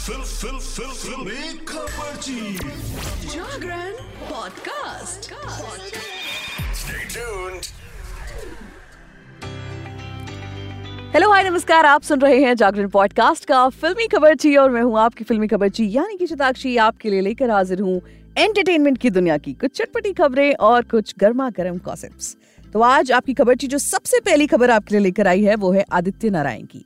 Fill फिल फिल फिल। खबरची Jagran podcast. Stay tuned. Hello hi नमस्कार। आप सुन रहे हैं जागरण पॉडकास्ट का फिल्मी खबरची और मैं हूँ आपकी फिल्मी खबरची यानी कि शताक्षी आपके लिए लेकर हाजिर हूँ एंटरटेनमेंट की दुनिया की कुछ चटपटी खबरें और कुछ गर्मा गर्म गॉसिप्स तो आज आपकी खबर खबरची जो सबसे पहली खबर आपके लिए लेकर आई है वो है आदित्य नारायण की।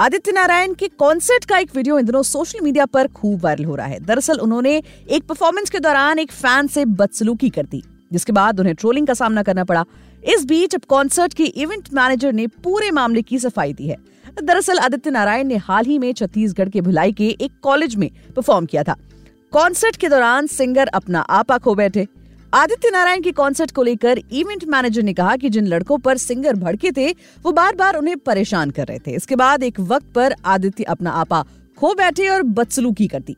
आदित्य नारायण के कॉन्सर्ट का एक वीडियो इन दिनों सोशल मीडिया पर खूब वायरल हो रहा है। दरअसल उन्होंने एक परफॉर्मेंस के दौरान एक फ़ैन से बदसलूकी कर दी, जिसके बाद उन्हें ट्रोलिंग का सामना करना पड़ा। इस बीच अब कॉन्सर्ट के इवेंट मैनेजर ने पूरे मामले की सफ़ाई दी है। दरअसल आदित्य नारायण ने हाल ही में छत्तीसगढ़ के भिलाई के एक कॉलेज में परफॉर्म किया था। कॉन्सर्ट के दौरान सिंगर अपना आपा खो बैठे। आदित्य नारायण के कॉन्सर्ट को लेकर इवेंट मैनेजर ने कहा कि जिन लड़कों पर सिंगर भड़के थे, वो बार बार उन्हें परेशान कर रहे थे। इसके बाद एक वक्त पर आदित्य अपना आपा खो बैठे और बदसलूकी कर दी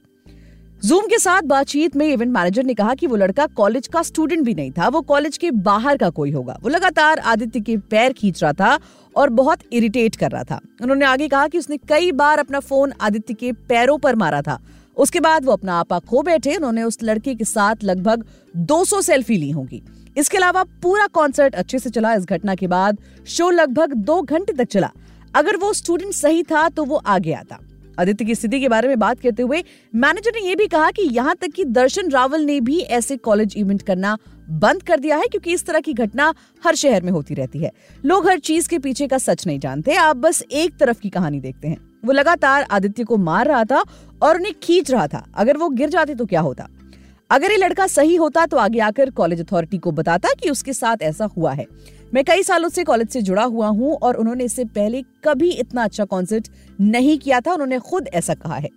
जूम के साथ बातचीत में इवेंट मैनेजर ने कहा कि वो लड़का कॉलेज का स्टूडेंट भी नहीं था, वो कॉलेज के बाहर का कोई होगा। वो लगातार आदित्य के पैर खींच रहा था और बहुत इरिटेट कर रहा था। उन्होंने आगे कहा कि उसने कई बार अपना फ़ोन आदित्य के पैरों पर मारा था। उसके बाद वो अपना आपा खो बैठे, उन्होंने उस लड़की के साथ लगभग 200 सेल्फी ली होंगी। इसके अलावा पूरा कॉन्सर्ट अच्छे से चला। इस घटना के बाद शो लगभग दो घंटे तक चला। अगर वो स्टूडेंट सही था तो वो आगे आता। आदित्य की स्थिति के बारे में बात करते हुए मैनेजर ने यह भी कहा कि यहाँ तक कि दर्शन रावल ने भी ऐसे कॉलेज इवेंट करना बंद कर दिया है, क्योंकि इस तरह की घटना हर शहर में होती रहती है। लोग हर चीज़ के पीछे का सच नहीं जानते। आप बस एक तरफ़ की कहानी देखते हैं। वो लगातार आदित्य को मार रहा था और उन्हें खींच रहा था। अगर वो गिर जाते तो क्या होता? अगर ये लड़का सही होता तो आगे आकर कॉलेज अथॉरिटी को बताता कि उसके साथ ऐसा हुआ है। मैं कई सालों से कॉलेज से जुड़ा हुआ हूँ और उन्होंने इससे पहले कभी इतना अच्छा कॉन्सर्ट नहीं किया था, उन्होंने खुद ऐसा कहा है।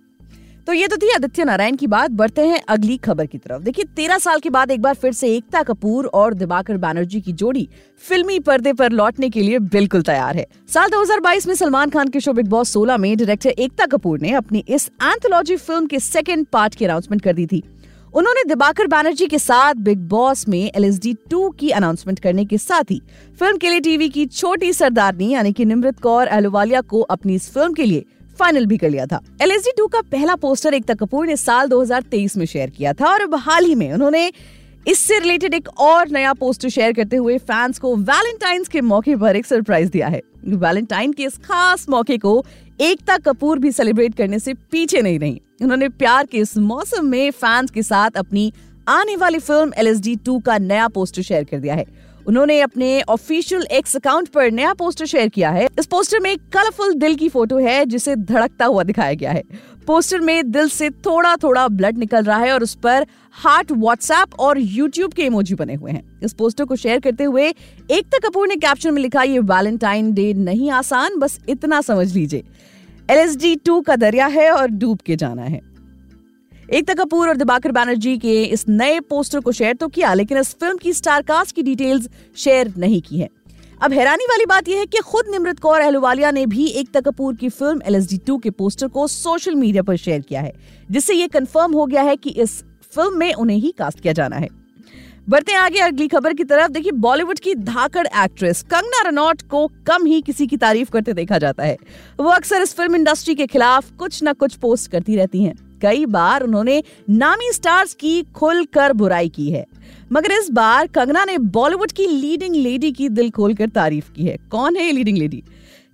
तो ये तो थी आदित्य नारायण की बात, बढ़ते हैं अगली खबर की तरफ़। देखिए, तेरह साल के बाद एक बार फिर से एकता कपूर और दिबाकर बैनर्जी की जोड़ी फिल्मी पर्दे पर लौटने के लिए बिल्कुल तैयार है। साल 2022 में सलमान खान के शो बिग बॉस 16 में डायरेक्टर एकता कपूर ने अपनी इस एंथोलॉजी फ़िल्म के सेकेंड पार्ट की अनाउंसमेंट कर दी थी। उन्होंने दिबाकर बैनर्जी के साथ बिग बॉस में एल एस डी टू की अनाउंसमेंट करने के साथ ही फ़िल्म के लिए टीवी की छोटी सरदारनी, यानी कि निमृत कौर अहलुवालिया को अपनी इस फ़िल्म के लिए फाइनल भी कर लिया था। एल एस डी टू का पहला पोस्टर एकता कपूर ने साल 2023 में शेयर किया था और अब हाल ही में उन्होंने इससे रिलेटेड एक और नया पोस्ट शेयर करते हुए फैंस को वैलेंटाइंस के मौके पर एक सरप्राइज़ दिया है। वैलेंटाइन के इस खास मौके को एकता कपूर भी सेलिब्रेट करने से पीछे नहीं रही। उन्होंने प्यार के इस मौसम में फैंस के साथ अपनी आने वाली film L S D two का नया पोस्टर शेयर कर दिया है। उन्होंने अपने ऑफिशियल एक्स अकाउंट पर नया पोस्टर शेयर किया है। इस पोस्टर में कलरफुल दिल की फ़ोटो है, जिसे धड़कता हुआ दिखाया गया है। पोस्टर में दिल से थोड़ा थोड़ा ब्लड निकल रहा है और उस पर हार्ट व्हाट्सएप और यूट्यूब के इमोजी बने हुए हैं। इस पोस्टर को शेयर करते हुए एकता कपूर ने कैप्शन में लिखा, ये वैलेंटाइन डे नहीं आसान, बस इतना समझ लीजिए। एल एस डी टू का दरिया है और डूब के जाना है। एकता कपूर और दिबाकर बैनर्जी के इस नए पोस्टर को शेयर तो किया, लेकिन इस फ़िल्म की स्टार कास्ट की डिटेल्स शेयर नहीं की है। अब हैरानी वाली बात यह है कि खुद निमृत कौर अहलुवालिया ने भी एकता कपूर की फ़िल्म एल टू के पोस्टर को सोशल मीडिया पर शेयर किया है, जिससे ये कंफर्म हो गया है कि इस फ़िल्म में उन्हें ही कास्ट किया जाना है। बढ़ते आगे अगली खबर की तरफ़। देखिए, बॉलीवुड की धाकड़ एक्ट्रेस कंगना रनौट को कम ही किसी की तारीफ़ करते देखा जाता है। वो अक्सर इस फ़िल्म इंडस्ट्री के खिलाफ कुछ न कुछ पोस्ट करती रहती हैं। कई बार उन्होंने नामी स्टार्स की खुलकर बुराई की है। मगर इस बार कंगना ने बॉलीवुड की लीडिंग लेडी की दिल खोलकर तारीफ़ की है। कौन है लीडिंग लेडी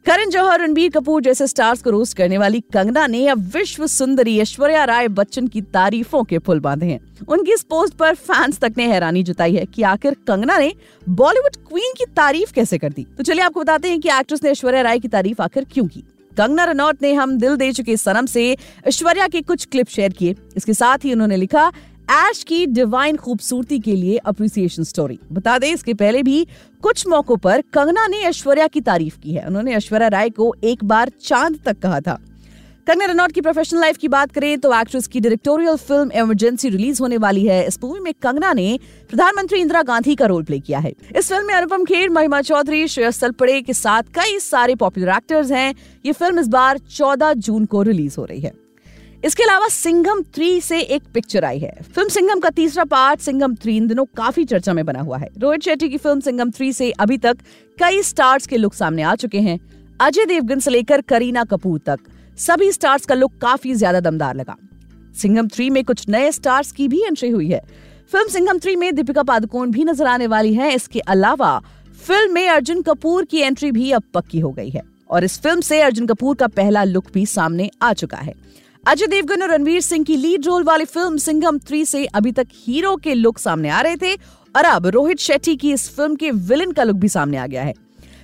करण जौहर, रणबीर कपूर जैसे स्टार्स को रोस्ट करने वाली कंगना ने अब विश्व सुंदरी ऐश्वर्या राय बच्चन की तारीफों के फुल बांधे हैं। उनकी इस पोस्ट पर फैंस तक ने हैरानी जताई है कि आखिर कंगना ने बॉलीवुड क्वीन की तारीफ़ कैसे कर दी? तो चलिए आपको बताते हैं कि एक्ट्रेस ने ऐश्वर्या राय की तारीफ़ आखिर क्यों की? कंगना रनौत ने हम दिल दे चुके सनम से ऐश्वर्या के कुछ क्लिप शेयर किए। इसके साथ ही उन्होंने लिखा, ऐश की डिवाइन खूबसूरती के लिए अप्रिसिएशन स्टोरी बता दें, इसके पहले भी कुछ मौकों पर कंगना ने ऐश्वर्या की तारीफ़ की है। उन्होंने ऐश्वर्या राय को एक बार चाँद तक कहा था। कंगना रनौत की प्रोफेशनल लाइफ की बात करें तो एक्ट्रेस की डायरेक्टोरियल फ़िल्म इमरजेंसी रिलीज़ होने वाली है। इस मूवी में कंगना ने प्रधानमंत्री इंदिरा गांधी का रोल प्ले किया है। इस फ़िल्म में अनुपम खेर, महिमा चौधरी, श्रेयस तलपड़े के साथ कई सारे पॉपुलर एक्टर्स हैं। ये फ़िल्म इस बार 14 जून को रिलीज़ हो रही है। इसके अलावा सिंघम थ्री से एक पिक्चर आई है। फ़िल्म सिंघम का तीसरा पार्ट सिंघम थ्री इन दिनों काफ़ी चर्चा में बना हुआ है। रोहित शेट्टी की फ़िल्म सिंघम थ्री से अभी तक कई स्टार्स के लुक सामने आ चुके हैं। अजय देवगन से लेकर करीना कपूर तक। सभी स्टार्स का लुक काफ़ी ज़्यादा दमदार लगा। सिंघम थ्री में कुछ नए स्टार्स की भी एंट्री हुई है। फ़िल्म सिंघम थ्री में दीपिका पादुकोण भी नज़र आने वाली है। इसके अलावा फ़िल्म में अर्जुन कपूर की एंट्री भी अब पक्की हो गई है। और इस फ़िल्म से अर्जुन कपूर का पहला लुक भी सामने आ चुका है। अजय देवगन और रणवीर सिंह की लीड रोल वाली फ़िल्म सिंघम थ्री से अभी तक हीरो के लुक सामने आ रहे थे। और अब रोहित शेट्टी की इस फ़िल्म के विलन का लुक भी सामने आ गया है।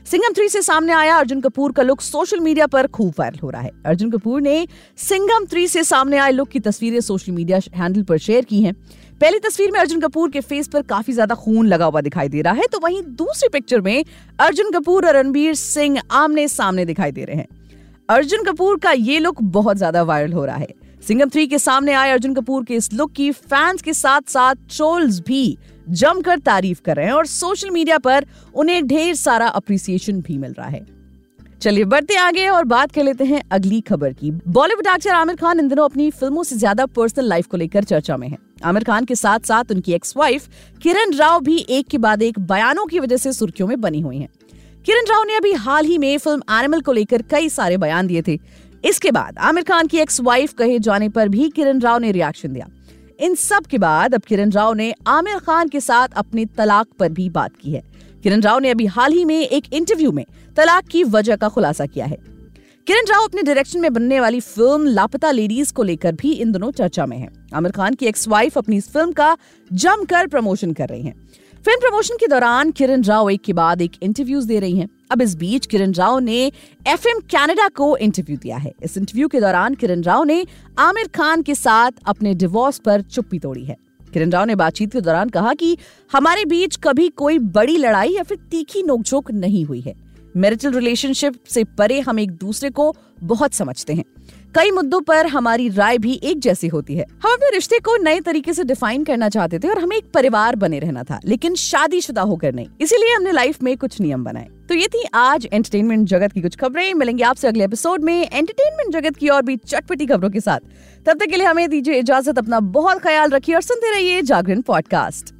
सिंघम थ्री से सामने आया। अर्जुन कपूर का लुक सोशल मीडिया पर खूब वायरल हो रहा है। अर्जुन कपूर ने सिंघम थ्री से सामने आए लुक की तस्वीरें सोशल मीडिया हैंडल पर शेयर की हैं। पहली तस्वीर में अर्जुन कपूर के फेस पर काफ़ी ज़्यादा खून लगा हुआ दिखाई दे रहा है तो वहीं दूसरी पिक्चर में अर्जुन कपूर और रणबीर सिंह आमने सामने दिखाई दे रहे हैं। अर्जुन कपूर का ये लुक बहुत ज़्यादा वायरल हो रहा है। सिंगम थ्री के सामने आए अर्जुन कपूर के इस लुक की फैंस के साथ साथ ट्रोल्स भी जमकर तारीफ़ कर रहे हैं और सोशल मीडिया पर उन्हें ढेर सारा अप्रिसिएशन भी मिल रहा है। चलिए बढ़ते आगे और बात कर लेते हैं अगली खबर की। बॉलीवुड एक्टर आमिर खान इन दिनों अपनी फ़िल्मों से ज़्यादा पर्सनल लाइफ को लेकर चर्चा में है। आमिर खान के साथ साथ उनकी एक्स वाइफ किरण राव भी एक के बाद एक बयानों की वजह से सुर्खियों में बनी हुई हैं। किरण राव ने अभी हाल ही में फ़िल्म एनिमल को लेकर कई सारे बयान दिए थे। इसके बाद आमिर खान की एक्स वाइफ कहे जाने पर भी किरण राव ने रिएक्शन दिया। इन सब के बाद अब किरण राव ने आमिर खान के साथ अपने तलाक पर भी बात की है। किरण राव ने अभी हाल ही में एक इंटरव्यू में तलाक की वजह का खुलासा किया है। किरण राव अपने डायरेक्शन में बनने वाली फ़िल्म लापता लेडीज़ को लेकर भी इन दोनों चर्चा में हैं। आमिर खान की एक्स वाइफ अपनी इस फ़िल्म का जमकर प्रमोशन कर रही हैं। फ़िल्म प्रमोशन के दौरान किरण राव एक के बाद एक इंटरव्यूज़ दे रही हैं। अब इस बीच किरण राव ने एफ़ एम कैनेडा को इंटरव्यू दिया है। इस इंटरव्यू के दौरान किरण राव ने आमिर खान के साथ अपने डिवोर्स पर चुप्पी तोड़ी है। किरण राव ने बातचीत के दौरान कहा कि हमारे बीच कभी कोई बड़ी लड़ाई या फिर तीखी नोकझोंक नहीं हुई है। मैरिटल रिलेशनशिप से परे हम एक दूसरे को बहुत समझते हैं। कई मुद्दों पर हमारी राय भी एक जैसी होती है। हम अपने रिश्ते को नए तरीके से डिफाइन करना चाहते थे और हमें एक परिवार बने रहना था, लेकिन शादीशुदा होकर नहीं। इसीलिए हमने लाइफ में कुछ नियम बनाए। तो ये थी आज एंटरटेनमेंट जगत की कुछ खबरें। मिलेंगे आपसे अगले एपिसोड में एंटरटेनमेंट जगत की और भी चटपटी खबरों के साथ। तब तक के लिए हमें दीजिए इजाज़त, अपना बहुत ख्याल रखिए और सुनते रहिए जागरण पॉडकास्ट